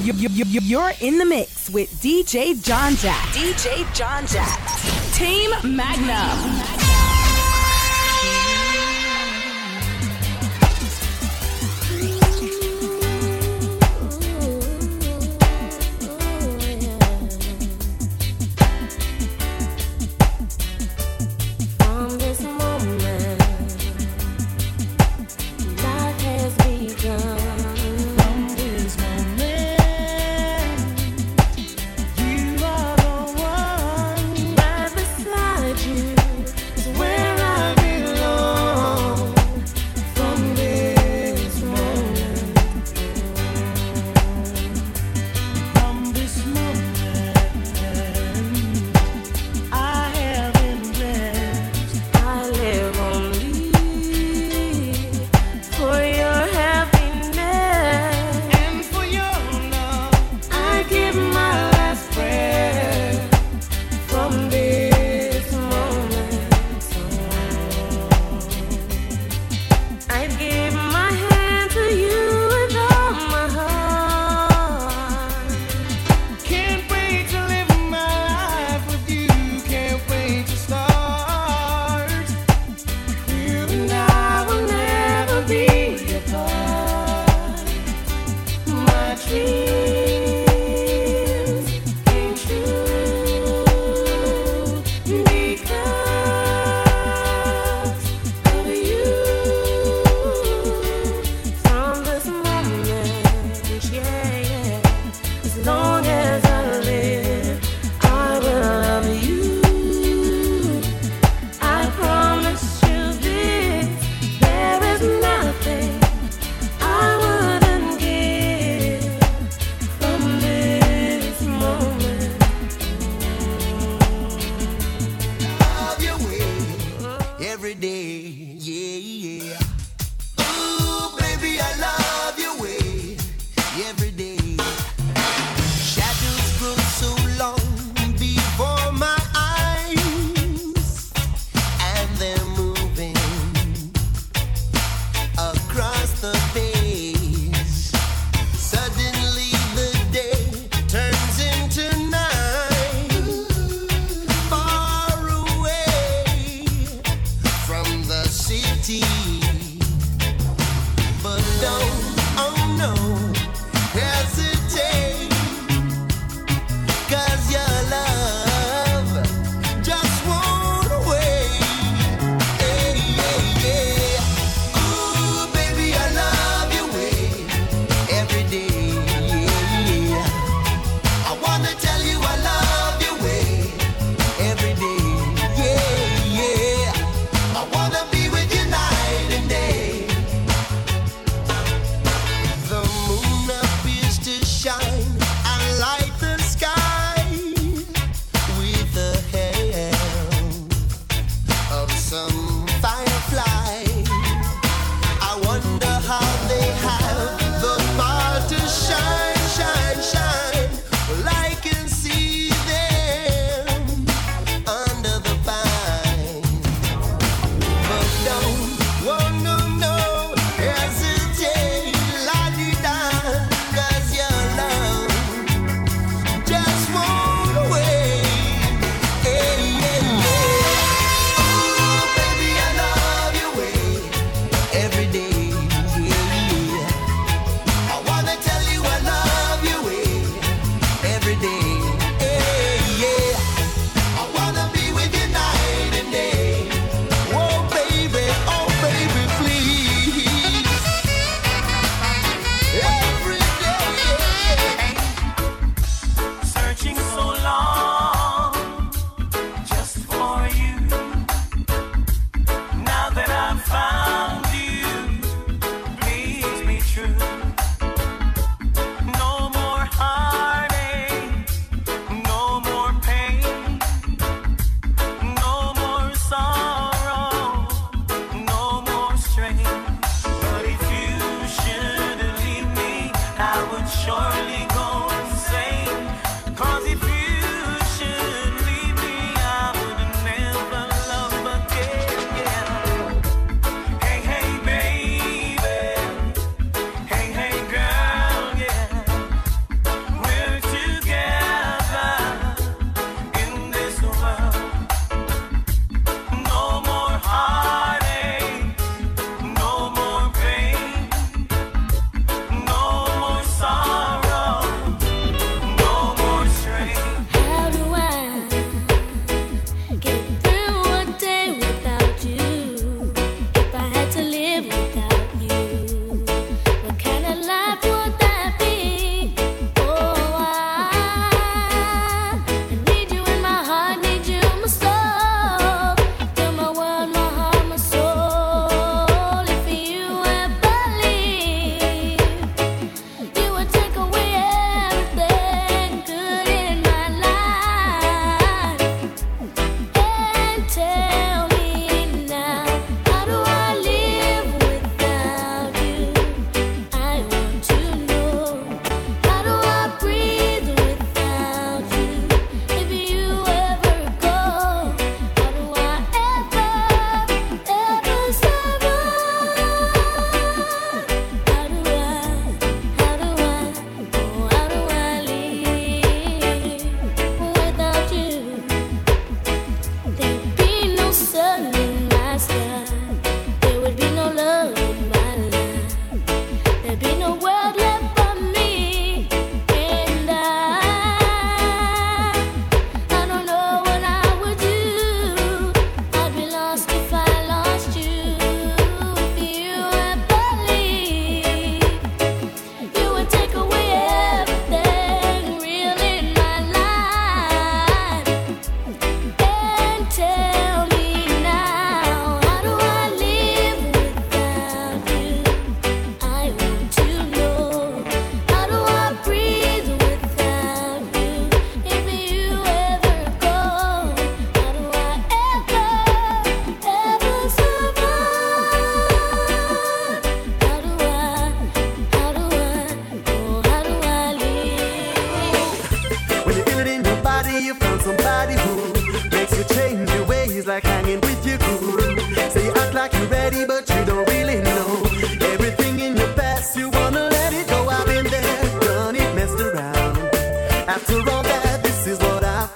You're in the mix with DJ John Jack. DJ John Jack. Team Magnum.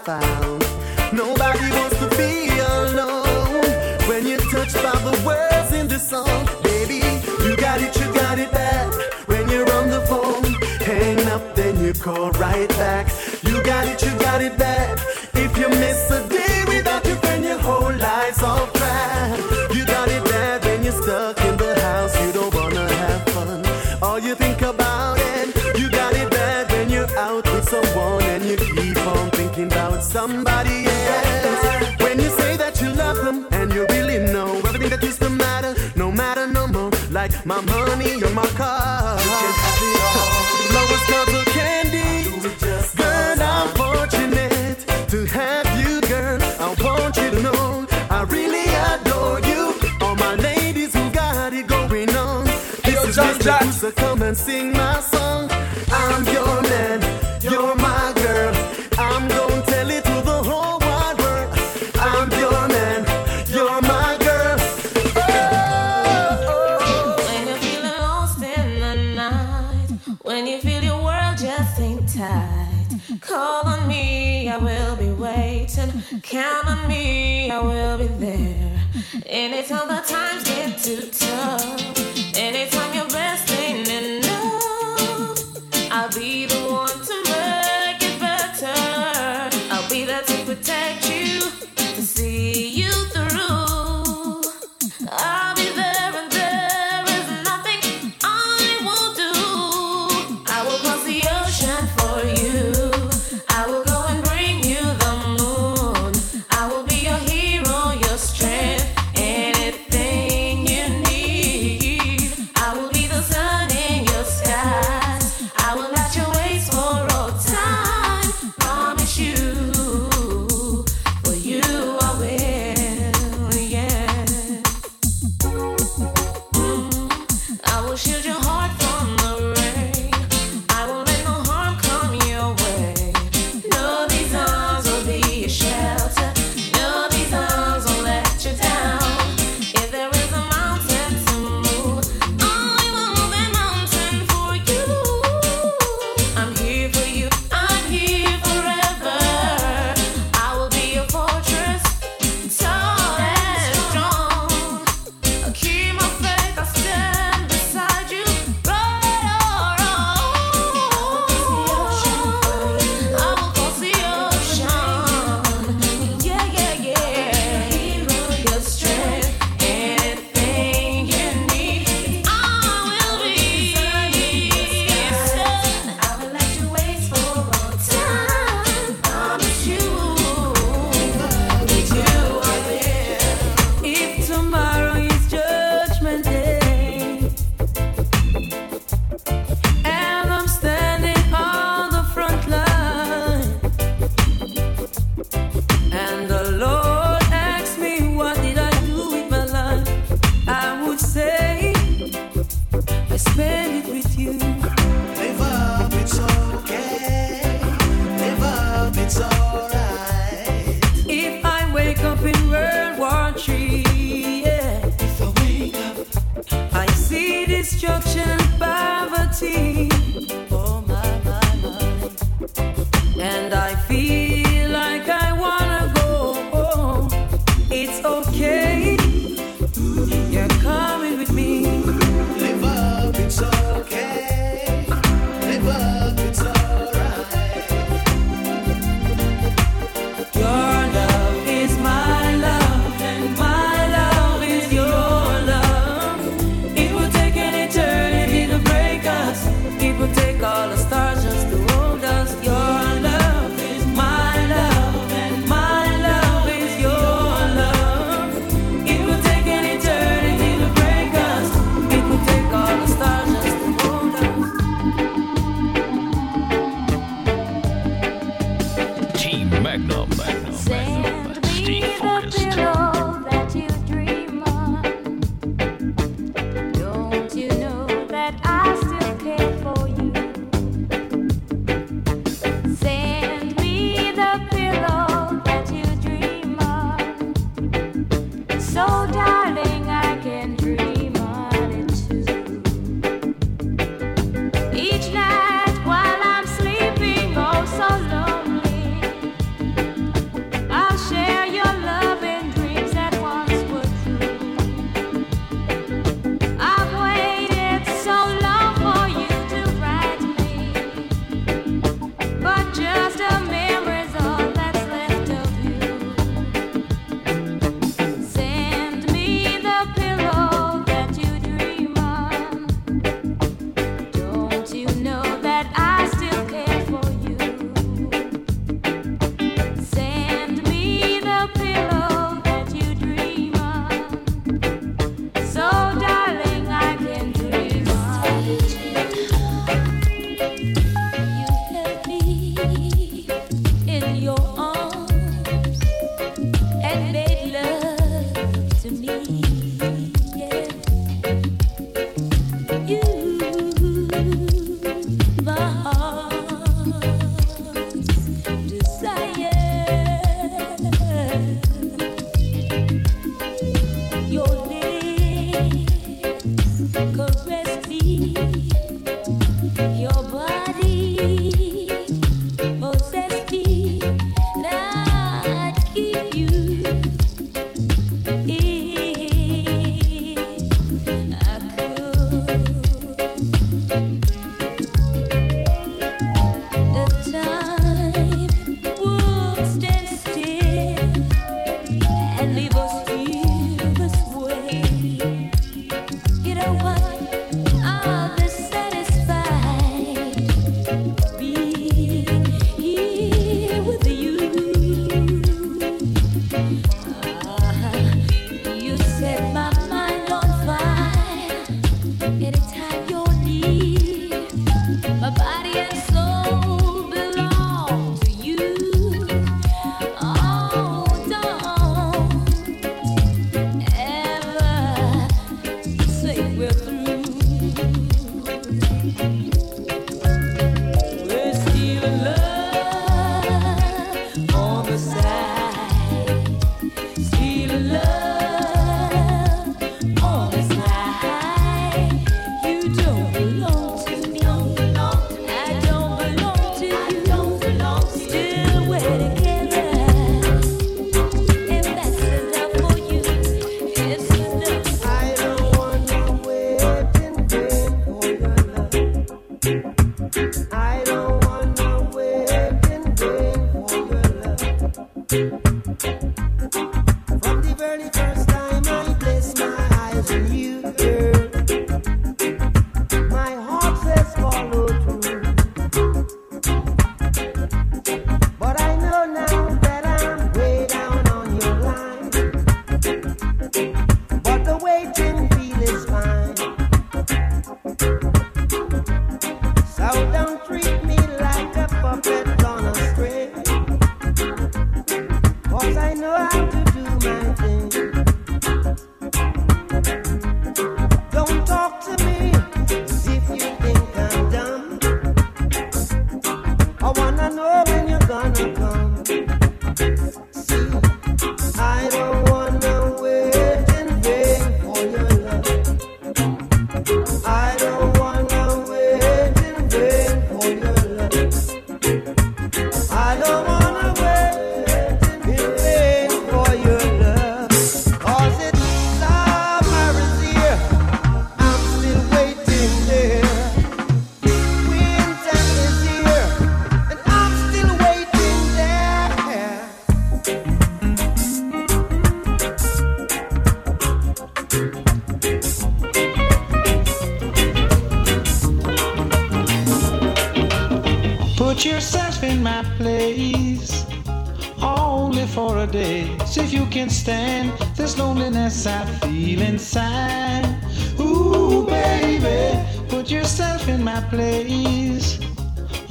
found. Nobody wants to be alone. When you're touched by the words in the song, baby, you got it, you got it bad. When you're on the phone, hang up, then you call right back. Money on my car. Lowest cup of candy. Girl, I'm fortunate to have you, girl. I want you to know I really adore you. All my ladies who got it going on. This hey, yo, John, is Mr. Come and sing my song.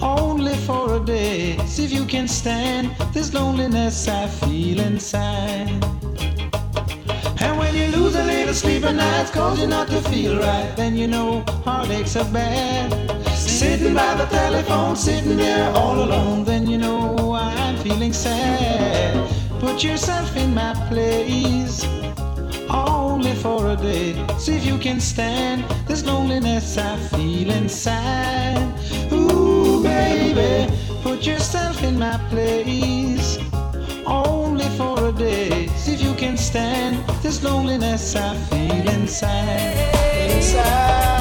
Only for a day. See if you can stand this loneliness I feel inside. And when you lose a little sleep at night, cause you're not to feel right, then you know heartaches are bad. Sitting by the telephone, sitting there all alone, then you know I'm feeling sad. Put yourself in my place, only for a day. See if you can stand this loneliness I feel inside. Ooh, baby, put yourself in my place, only for a day. See if you can stand this loneliness I feel inside. Inside.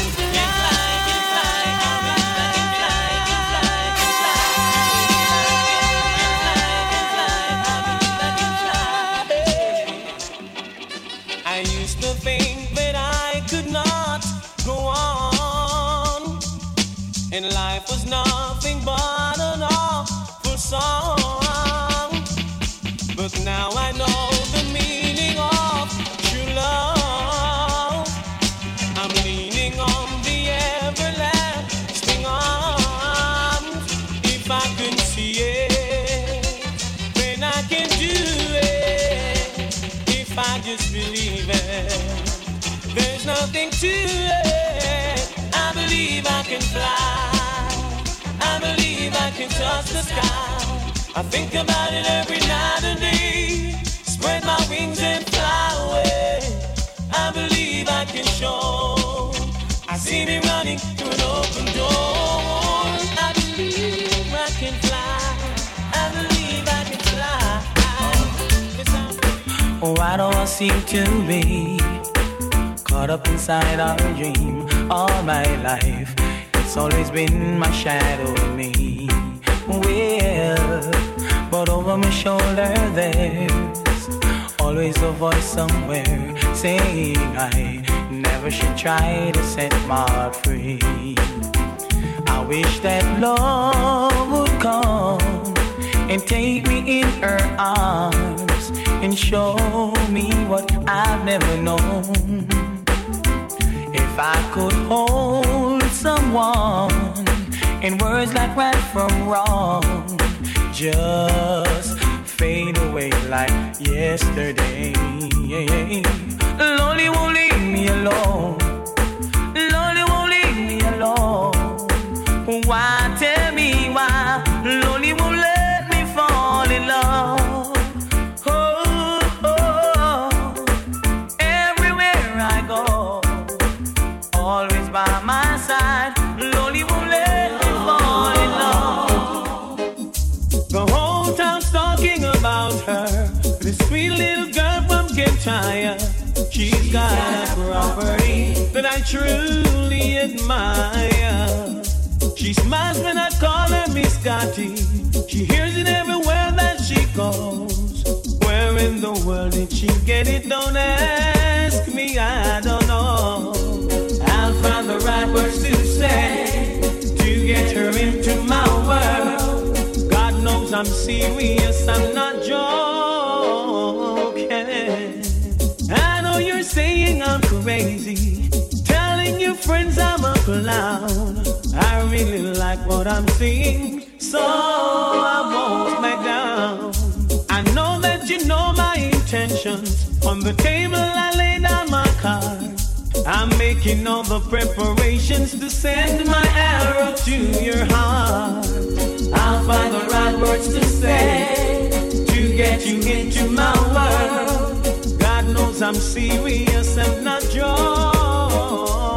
touch the sky. I think about it every night and day. Spread my wings and fly away. I believe I can show. I see me running through an open door. I believe I can fly. I believe I can fly. Oh, why do I seem to be caught up inside our dream all my life? It's always been my shadow me. Well, but over my shoulder there's always a voice somewhere saying I never should try to set my heart free. I wish that love would come and take me in her arms and show me what I've never known. If I could hold someone in words like right from wrong, just fade away like yesterday. You won't leave me alone. You won't leave me alone. Why? Truly admire. She smiles when I call her Miss Scotty. She hears it everywhere that she goes. Where in the world did she get it? Don't ask me, I don't know. I'll find the right words to say to get her into my world. God knows I'm serious, I'm not joking. I know you're saying I'm crazy, friends I'm a clown. I really like what I'm seeing, so I won't back down. I know that you know my intentions. On the table, I lay down my card. I'm making all the preparations to send my arrow to your heart. I'll find the right words to say to get you into my world. God knows I'm serious and not joking.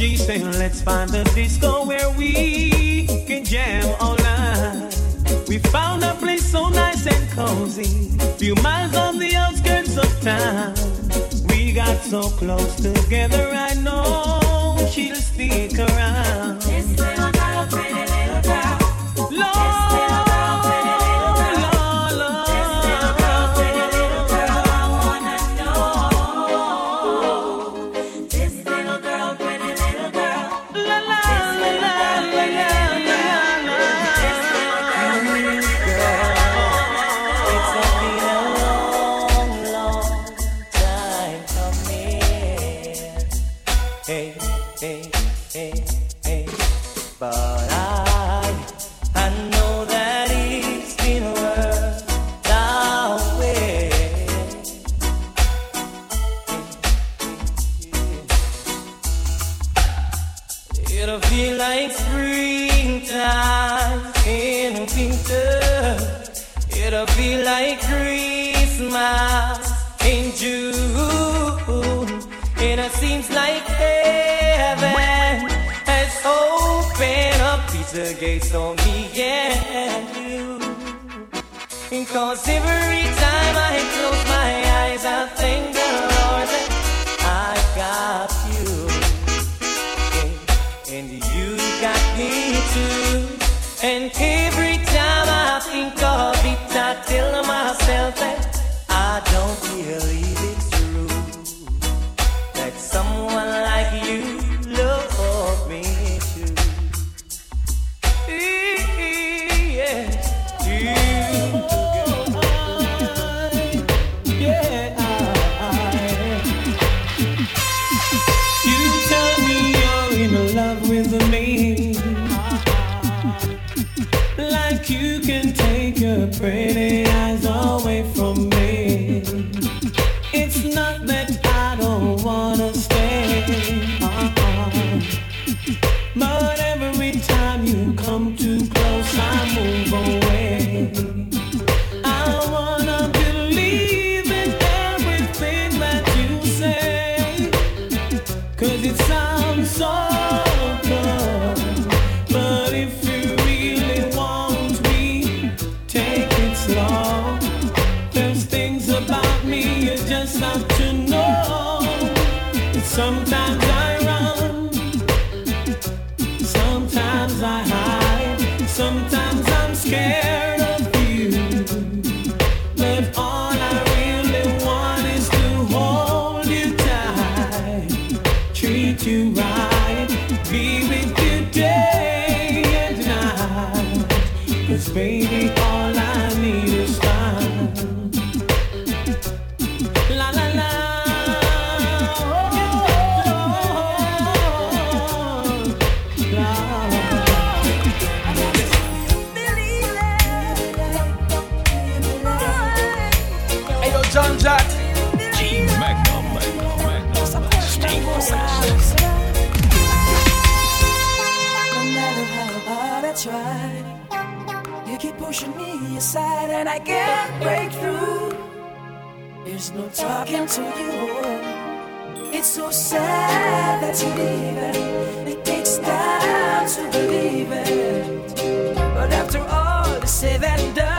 She said, let's find a disco where we can jam all night. We found a place so nice and cozy, few miles on the outskirts of town. We got so close together, I know she'll stick around. You. It's so sad that you're leaving. It takes time to believe it. But after all is said and done,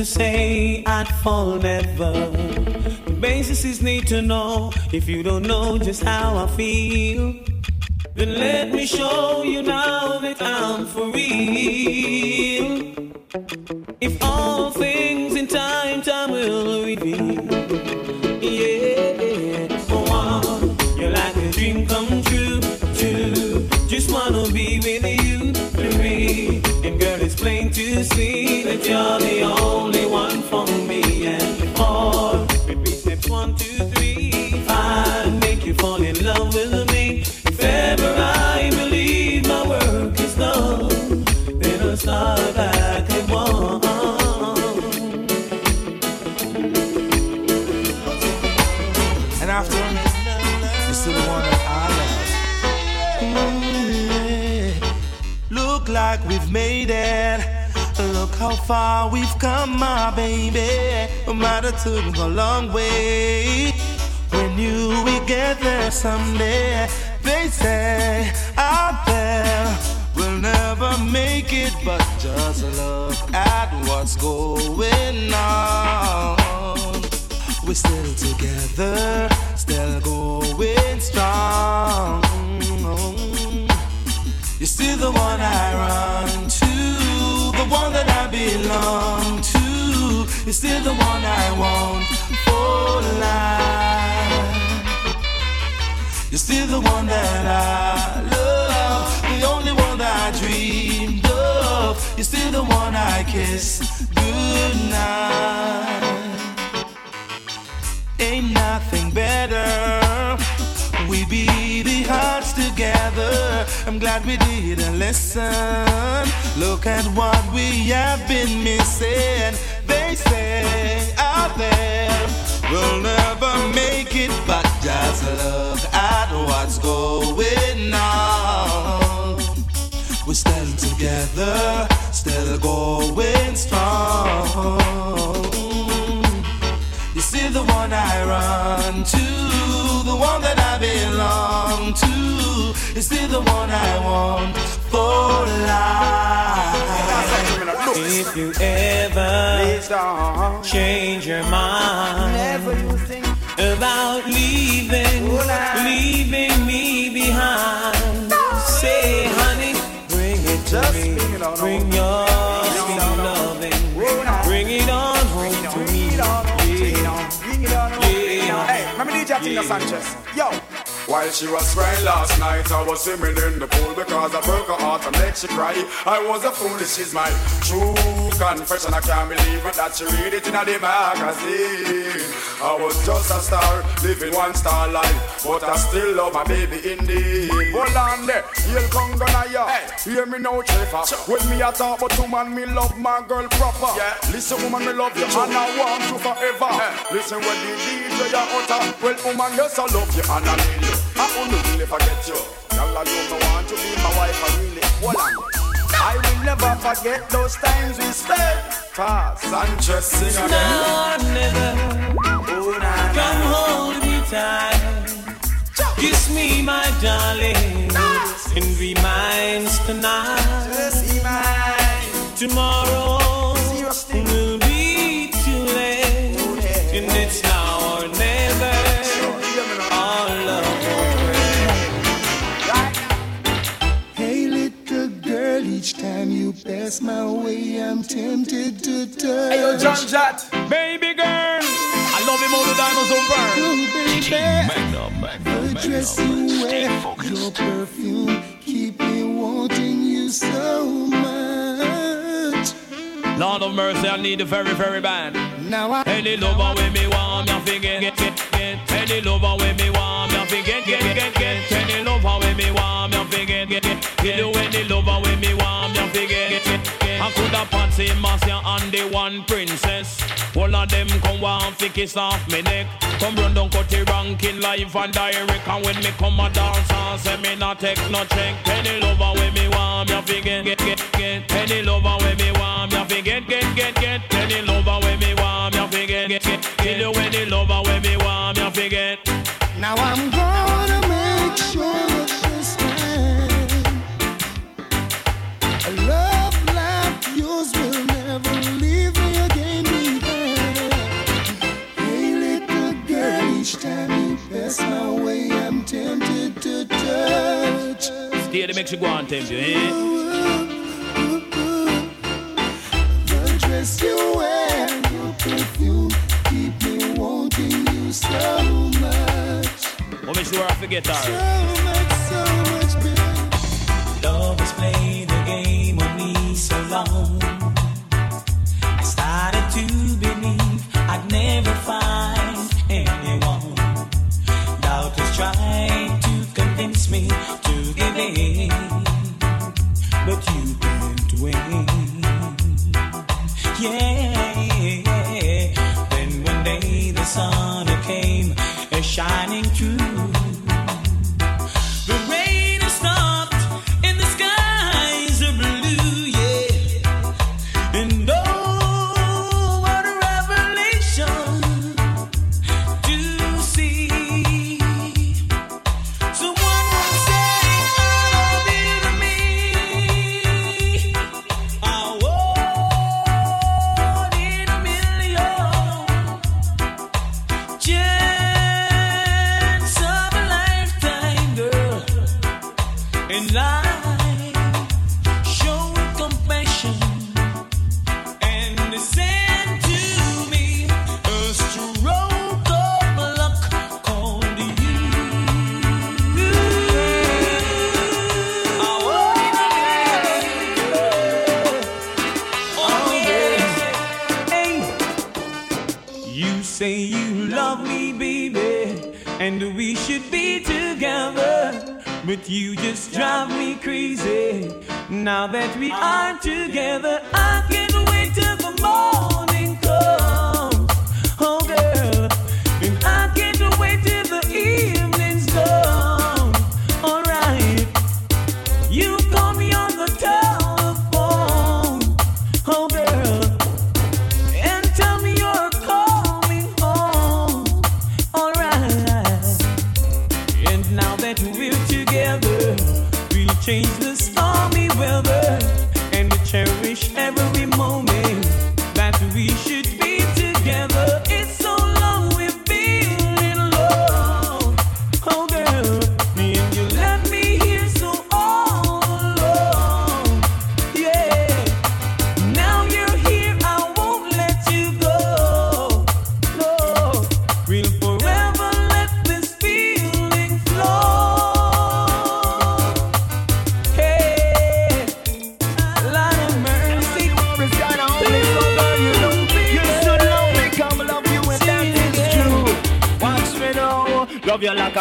to say I'd fall never. The basis is need to know if you don't know just how I feel. Then let me show you now that I'm for real. To see that you're the only one for me. And four, repeat steps one, two, three. Five, make you fall in love with me. If ever I believe my work is done, then I'll start back at one. And after, still the one that I love. Look like we've made it. Far we've come, my baby. No matter took a long way. When you we get there someday, still the one I want for life. You're still the one that I love, the only one that I dreamed of. You're still the one I kiss goodnight. Ain't nothing better. We beat the hearts together. I'm glad we didn't listen. Look at what we have been missing. We'll never make it, but just look at what's going on. We're still together, still going strong. You see the one I run to, the one that I belong to is still the one I want for life. If you ever change your mind about leaving, leaving me behind, say, honey, bring it to me. Bring your sweet loving. Bring it on home to me. Yeah. Hey, let me DJ Tina Sanchez. Yo. While she was crying last night, I was swimming in the pool because I broke her heart and made she cry. I was a fool, this is my true confession. I can't believe it that she read it in a magazine. I was just a star, living one star life, but I still love my baby indeed. Hold on there, you'll come gonna ya. Hear me now, Trevor. When me a talk about woman, me love my girl proper. Yeah. Listen, woman, me love you, and I want you forever. Hey. Listen when the DJ ya utter. Well, woman, yes I love you and I need you. I only really forget you. Girl, I don't want to be my wife, I really. Hold on. I will never forget those times we spent. Fast Sanchez sing again. No, never. Oh, nah, Come hold me tight. Kiss me, my darling. And be mine tonight. Just. Tomorrow time you pass my way, I'm tempted to touch. Hey, yo, John Jett. Baby girl, I love him all the diamonds on burn. Oh, baby, the dress you wear, your perfume, keep me wanting you so much. Lord of mercy, I need the very, very bad. Now I Any lover with me want me forget, get, get, get. Any lover with me want me forget, get, get, get. Any lover with me want me forget, get, get, get. You any lover with me want me forget, get, get, get. Have fancy Marcia and the one princess. All of them come want fi kiss off me neck. Come run down cut the ranking live and direct. And when me come a dance and say me not take no check. Any lover with me want me forget, get, get, get. get. Any lover with me want me forget, get, get, get. get. Any lover with me want me forget, get, get. Kill you any lover with me want me forget. Now I'm Stay the makes you go you, eh? Dress you wear, keep me wanting you so much. Make sure I forget her. So much, so much, baby. Love has played the game on me so long. I started to believe I'd never find anyone. Doubters tried to convince me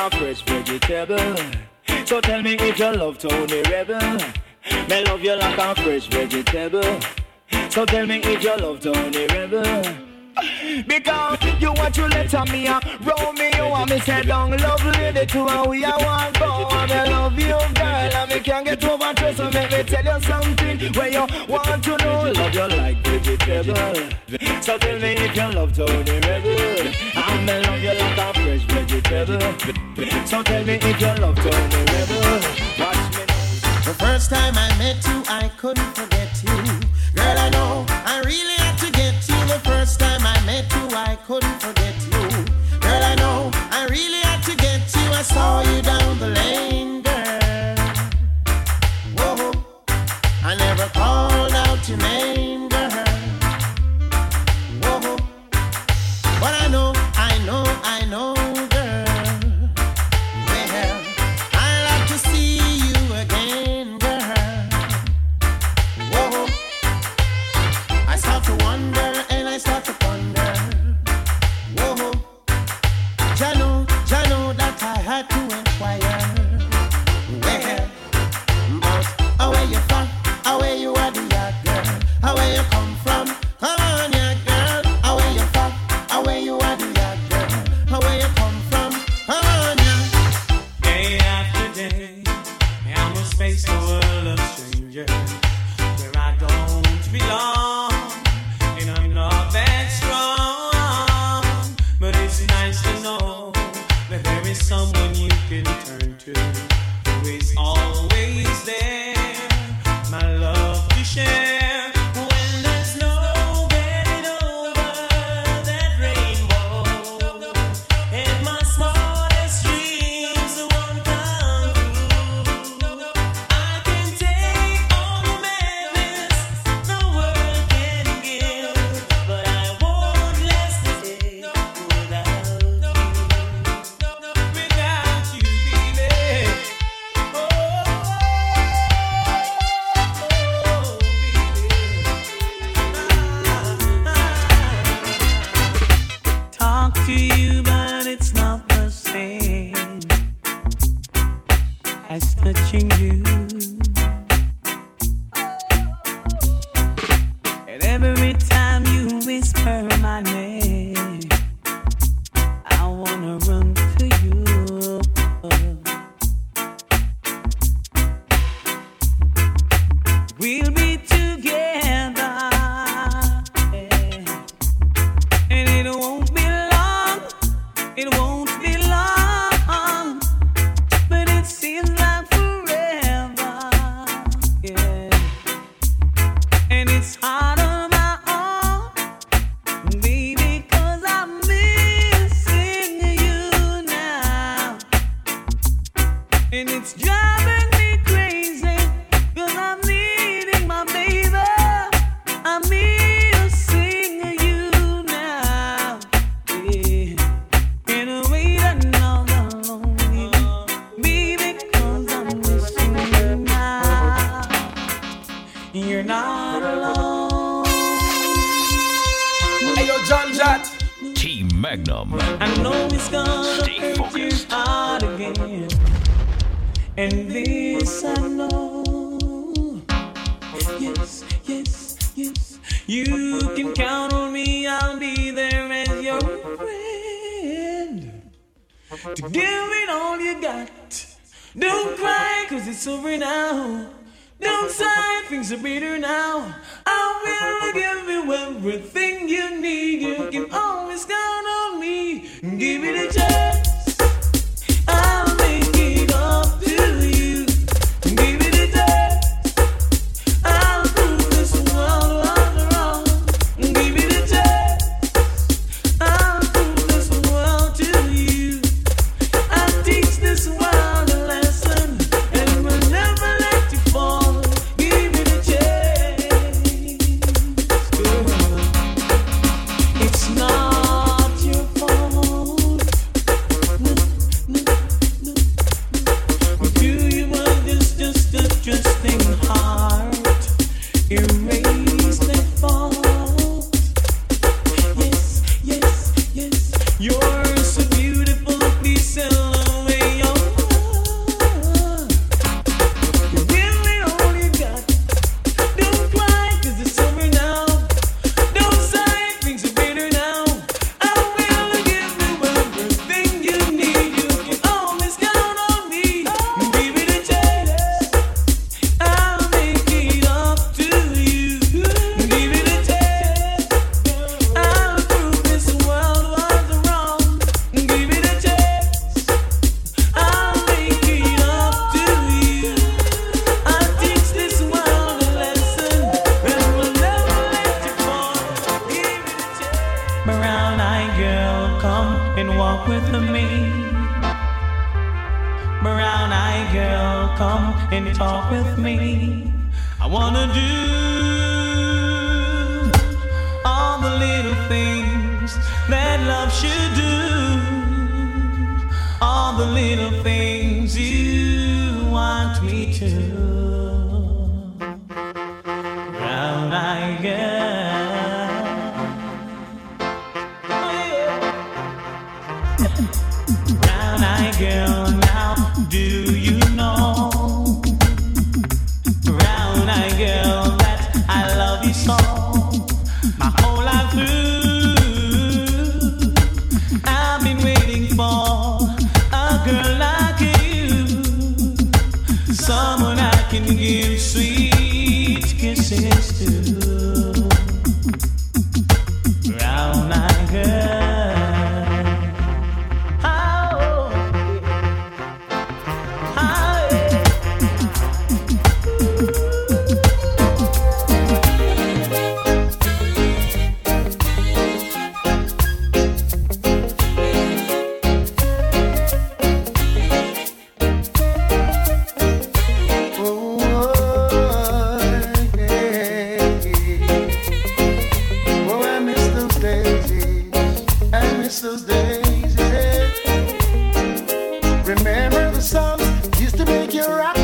fresh vegetable. So tell me if you love Tony Rebel. Me love you like a fresh vegetable. So tell me if you love Tony Rebel. Because you want to let me uh, you want me say down love lady to and we are one go I love you girl and me can't get over to so let me tell you something where you want to know love you like vegetable so tell me if you love Tony Rebel I'm in love you like a fresh veggie pedal. So tell me if your love turned the rebel. Watch me. The first time I met you, I couldn't forget you. Girl, I know I really had to get you. The first time I met you, I couldn't forget Magnum. I know it's gonna Stay hurt focused. you hard again. And this I know. Yes, yes, yes. You can count on me, I'll be there as your friend. To give it all you got. Don't cry, cause it's over now. Don't sigh, things are better now will give you everything you need. You can always count on me. Give me the chance. Long, the long. used to make la la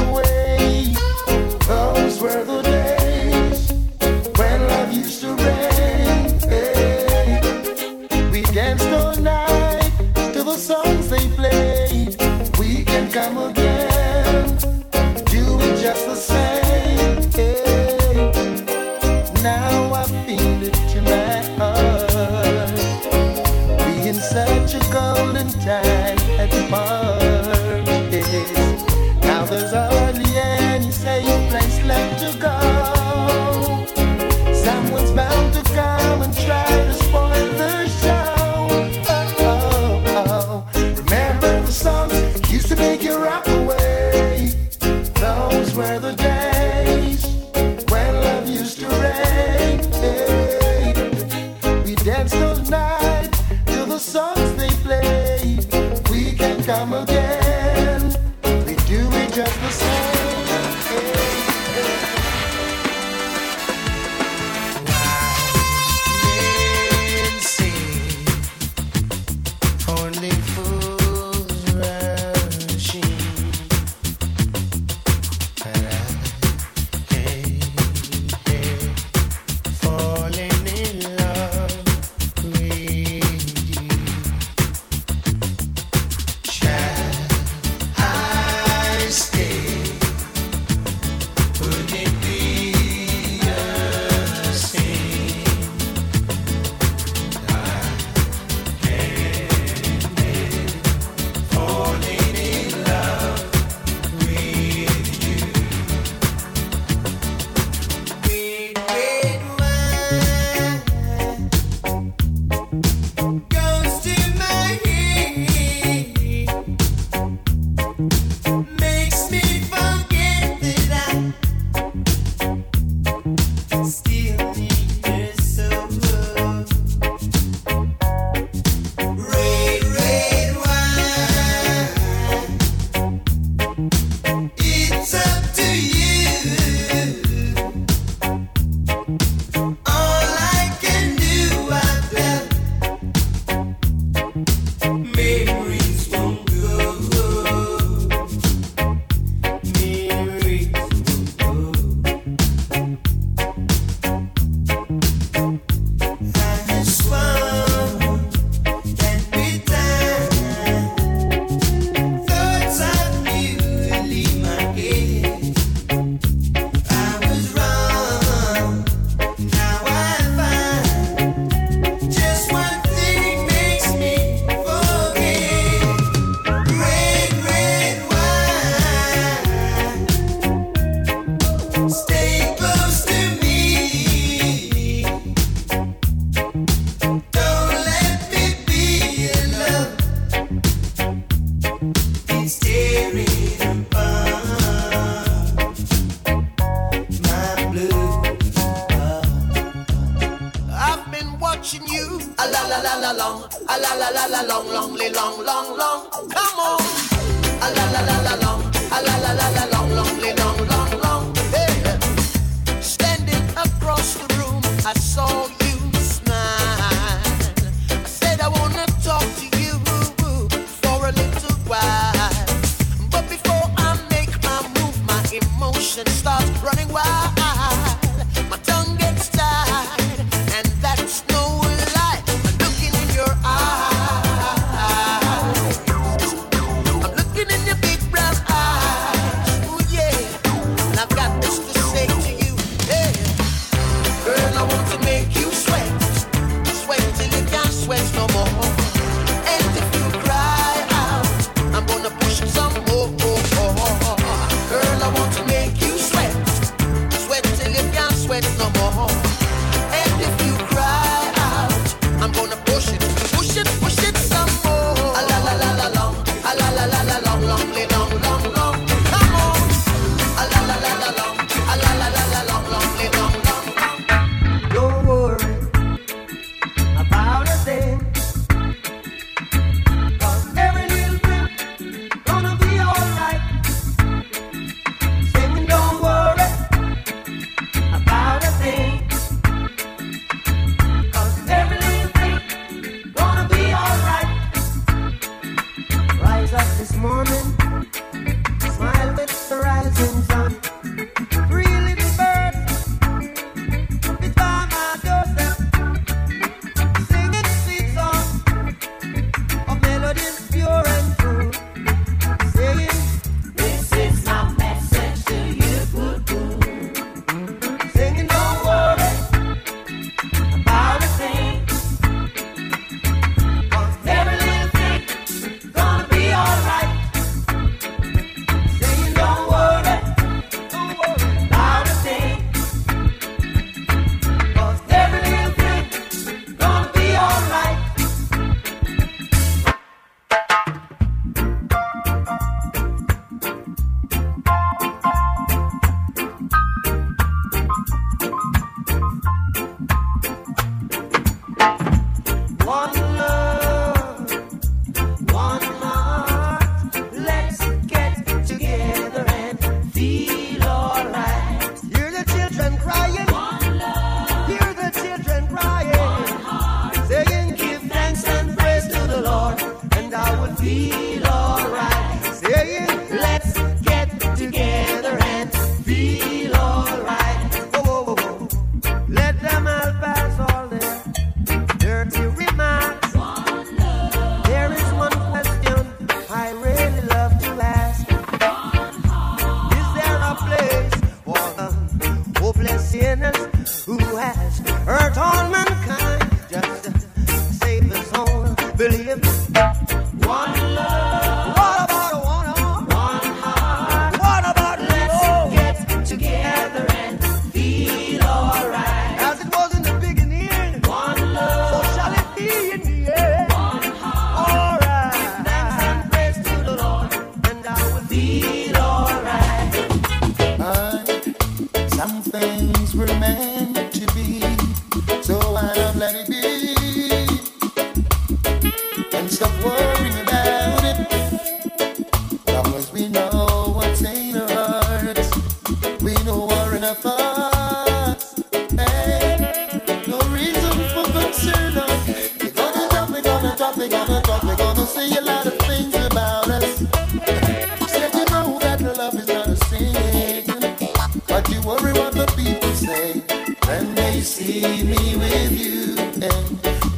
see me with you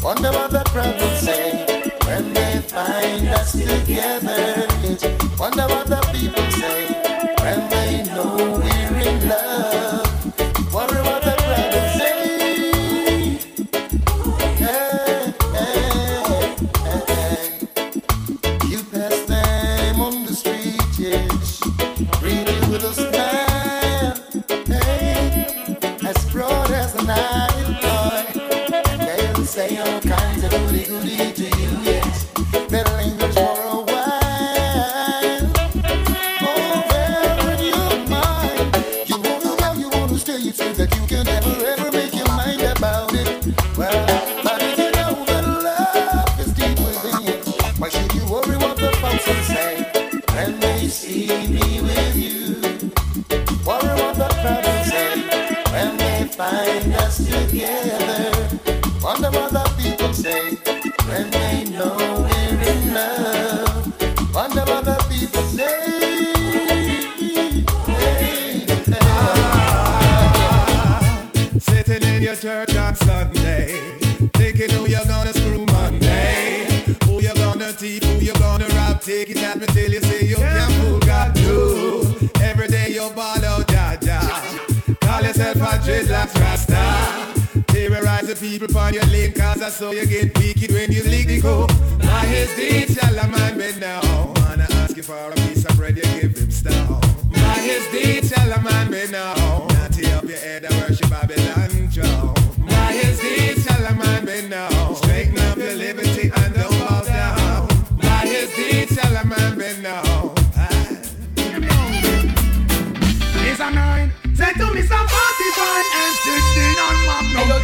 wonder what the crowd will say when they find us together.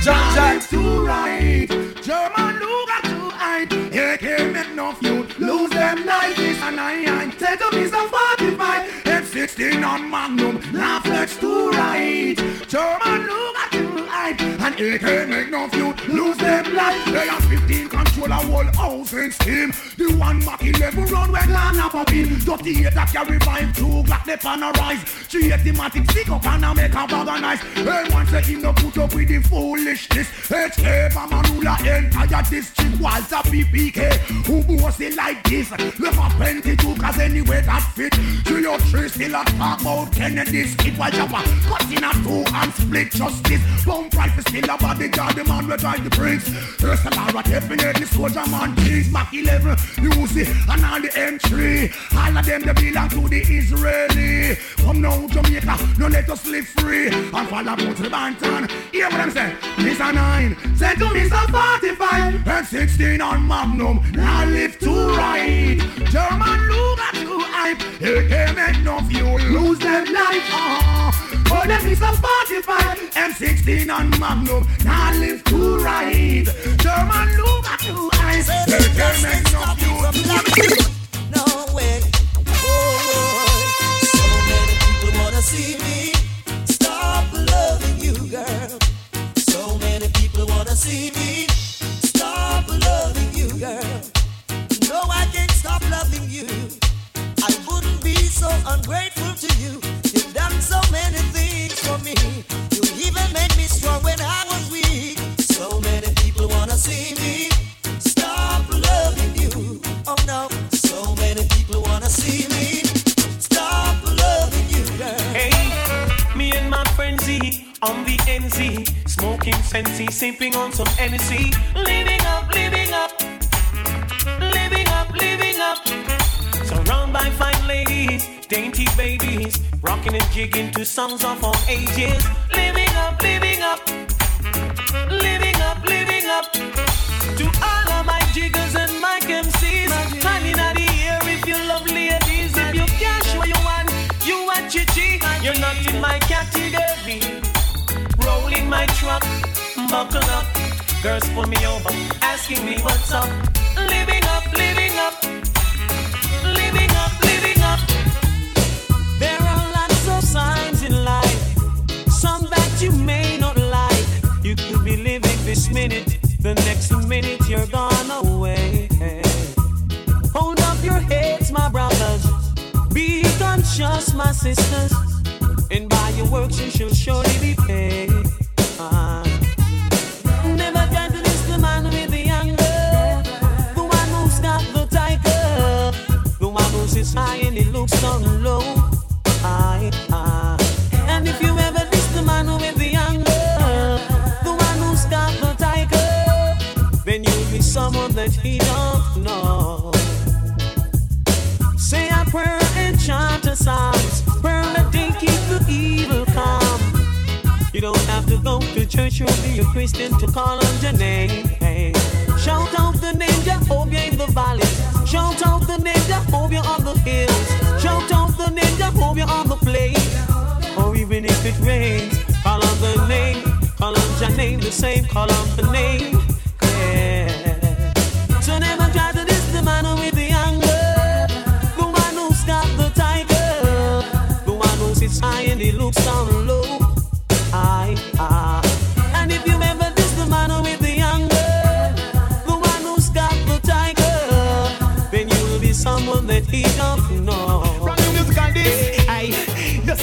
John Jack too right. German Luger too high. It can't make no feud. Lose them like this and I. Take a piece of 45. M16 on Magnum. Laugh flex too right. German Luger too high it can make no few lose them life. They have 15 control a whole house in steam. The one MAC-11 run when land up a pin. Dirty that carry vibe two Glock they pan a. She hit the matic stick up and I make a bag of nice. Hey, say him no put up with the foolishness. HK Bamanula entire district Walther PPK. Who was it like this? Look up plenty too cause anyway that fit. To your tree still a talk about Kennedy's kid while chopper. Cut in a two and split justice. Bump rifle still a bodyguard the man we drive the bricks. All, definitely soldier man kings. MAC-11, Uzi and all the M3. All of them they belong to the Israeli. Come now Jamaica, no let us live free. And follow to the Banton. Hear what I'm saying? Mr. 9, send to Mr. 45. And 16 on Magnum, now live to right. German Luger to hype. Can make no few lose their life. Uh-huh. Oh, them Mr. 45. M16 on Magnum, now live to right. German Luger to hype. It can make no few No way. Oh, oh, oh, so many people wanna see me stop loving you, girl. So many people wanna see me stop loving you, girl. No, I can't stop loving you. I wouldn't be so ungrateful to you. You've so many songs of all ages, living up, living up, living up, living up. To all of my jiggers and my MCs, honey, not here if you love ladies, if you cash what you want, you want chichi, you're not in my category. Rolling my truck, buckle up, girls pull me over, asking me what's up. Sisters. And by your works you shall surely be paid. Christian to call on your name. Shout out the name Jehovah in the valley. Shout out the name Jehovah on the hills. Shout out the name Jehovah on the plain. Or oh, even if it rains, call on the name. Call on your name the same. Call on the name.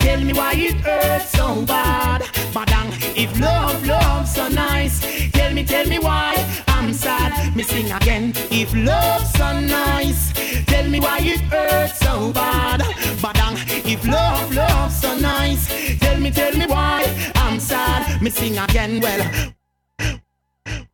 Tell me why it hurts so bad. Badang, if love, love's so nice. Tell me, tell me why I'm sad. Me sing again. If love's so nice. Tell me why it hurts so bad. Badang, if love, love's so nice. Tell me, tell me why I'm sad. Me sing again. Well,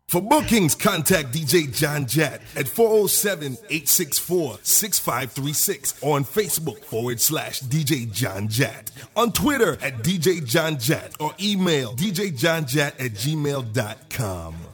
For bookings, contact DJ John Jett at 407 864 6536 on Facebook forward slash DJ John Jett. On Twitter at DJ John Jett or email djjohnjett at gmail.com.